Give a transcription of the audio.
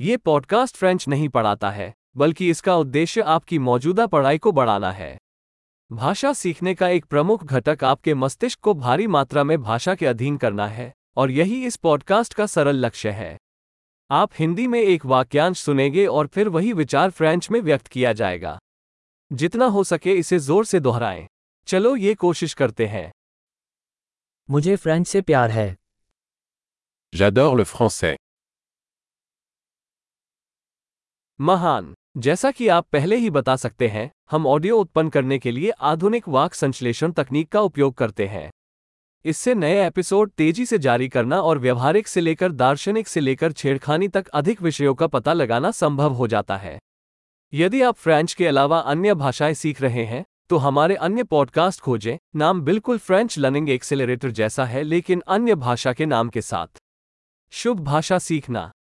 ये podcast French नहीं पढ़ाता है बल्कि इसका उद्देश्य आपकी मौजूदा पढ़ाई को बढ़ाना है। भाषा सीखने का एक प्रमुख घटक आपके मस्तिष्क को भारी मात्रा में भाषा के अधीन करना है और यही इस पॉडकास्ट का सरल लक्ष्य है। आप हिंदी में एक वाक्यांश सुनेंगे और फिर वही विचार फ्रेंच में व्यक्त किया जाएगा। जितना हो सके इसे ज़ोर से दोहराएँ। चलो ये कोशिश करते हैं। मुझे फ्रेंच से प्यार है। J'adore le français. महान। जैसा कि आप पहले ही बता सकते हैं, हम ऑडियो उत्पन्न करने के लिए आधुनिक वाक संश्लेषण तकनीक का उपयोग करते हैं। इससे नए एपिसोड तेज़ी से जारी करना और व्यवहारिक से लेकर दार्शनिक से लेकर छेड़खानी तक अधिक विषयों का पता लगाना संभव हो जाता है। यदि आप फ्रेंच के अलावा अन्य भाषाएँ सीख रहे हैं तो हमारे अन्य पॉडकास्ट खोजें, नाम बिल्कुल फ्रेंच लर्निंग एक्सेलरेटर जैसा है, लेकिन अन्य भाषा के नाम के साथ। शुभ भाषा सीखना।